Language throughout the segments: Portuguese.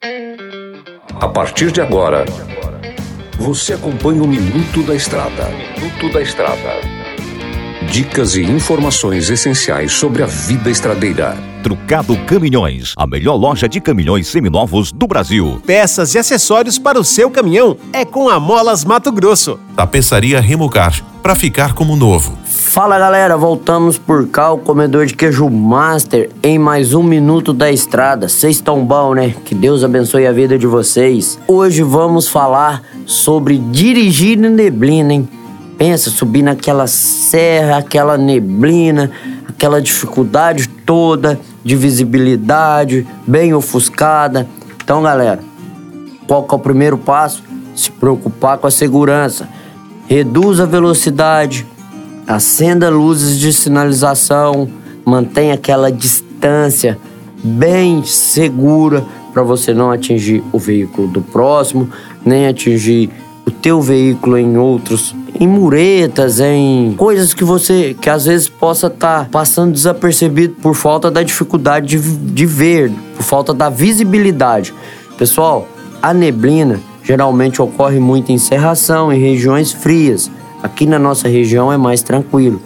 A partir de agora, você acompanha o Minuto da Estrada. Minuto da Estrada. Dicas e informações essenciais sobre a vida estradeira. Trucado Caminhões, a melhor loja de caminhões seminovos do Brasil. Peças e acessórios para o seu caminhão é com a Molas Mato Grosso. Tapeçaria Remocar, para ficar como novo. Fala galera, voltamos por cá, o comedor de queijo Master, em mais um minuto da estrada. Vocês estão bom, né? Que Deus abençoe a vida de vocês. Hoje vamos falar sobre dirigir na neblina, hein? Pensa, subir naquela serra, aquela neblina, aquela dificuldade toda de visibilidade, bem ofuscada. Então, galera, qual que é o primeiro passo? Se preocupar com a segurança. Reduz a velocidade, acenda luzes de sinalização, mantenha aquela distância bem segura para você não atingir o veículo do próximo, nem atingir o teu veículo em outros, em muretas, em coisas que você que às vezes possa estar tá passando desapercebido por falta da dificuldade de, de ver, por falta da visibilidade. Pessoal, a neblina geralmente ocorre muito em serração, em regiões frias. Aqui na nossa região é mais tranquilo.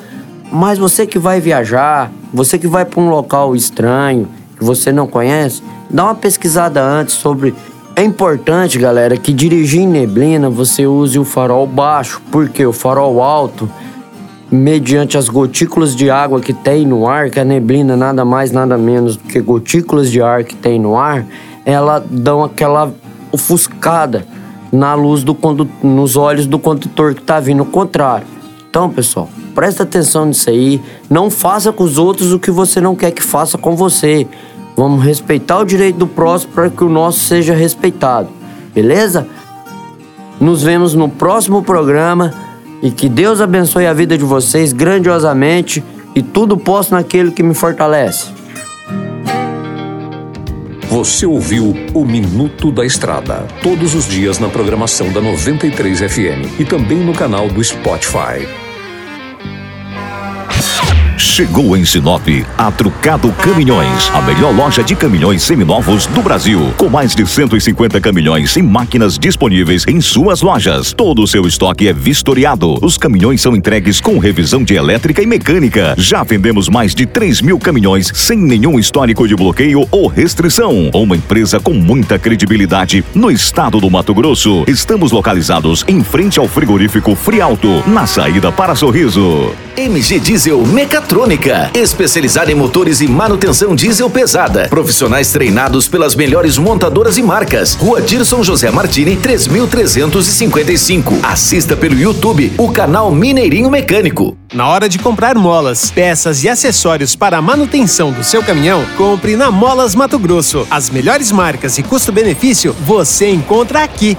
Mas você que vai viajar, você que vai para um local estranho, que você não conhece, dá uma pesquisada antes sobre. É importante, galera, que dirigir em neblina você use o farol baixo, porque o farol alto, mediante as gotículas de água que tem no ar, que a neblina nada mais nada menos do que gotículas de ar que tem no ar, ela dão aquela ofuscada na luz do nos olhos do condutor que está vindo ao contrário. Então, pessoal, presta atenção nisso aí. Não faça com os outros o que você não quer que faça com você. Vamos respeitar o direito do próximo para que o nosso seja respeitado. Beleza? Nos vemos no próximo programa e que Deus abençoe a vida de vocês grandiosamente e tudo posso naquele que me fortalece. Você ouviu o Minuto da Estrada, todos os dias na programação da 93 FM e também no canal do Spotify. Chegou em Sinop a Trucado Caminhões, a melhor loja de caminhões seminovos do Brasil, com mais de 150 caminhões e máquinas disponíveis em suas lojas. Todo o seu estoque é vistoriado. Os caminhões são entregues com revisão de elétrica e mecânica. Já vendemos mais de 3 mil caminhões sem nenhum histórico de bloqueio ou restrição. Uma empresa com muita credibilidade no estado do Mato Grosso. Estamos localizados em frente ao frigorífico Frialto, na saída para Sorriso. MG Diesel Mecatrônica, especializada em motores e manutenção diesel pesada. Profissionais treinados pelas melhores montadoras e marcas. Rua Dirson José Martini, 3355. Assista pelo YouTube o canal Mineirinho Mecânico. Na hora de comprar molas, peças e acessórios para a manutenção do seu caminhão, compre na Molas Mato Grosso. As melhores marcas e custo-benefício você encontra aqui.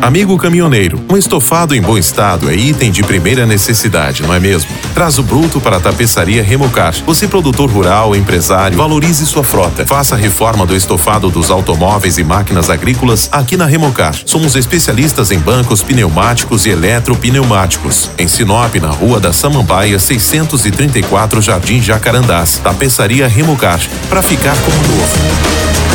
Amigo caminhoneiro, um estofado em bom estado é item de primeira necessidade, não é mesmo? Traz o bruto para a tapeçaria Remocar. Você, produtor rural, empresário, valorize sua frota. Faça a reforma do estofado dos automóveis e máquinas agrícolas aqui na Remocar. Somos especialistas em bancos pneumáticos e eletropneumáticos. Em Sinop, na Rua da Samambaia, 634 Jardim Jacarandás. Tapeçaria Remocar. Para ficar como novo.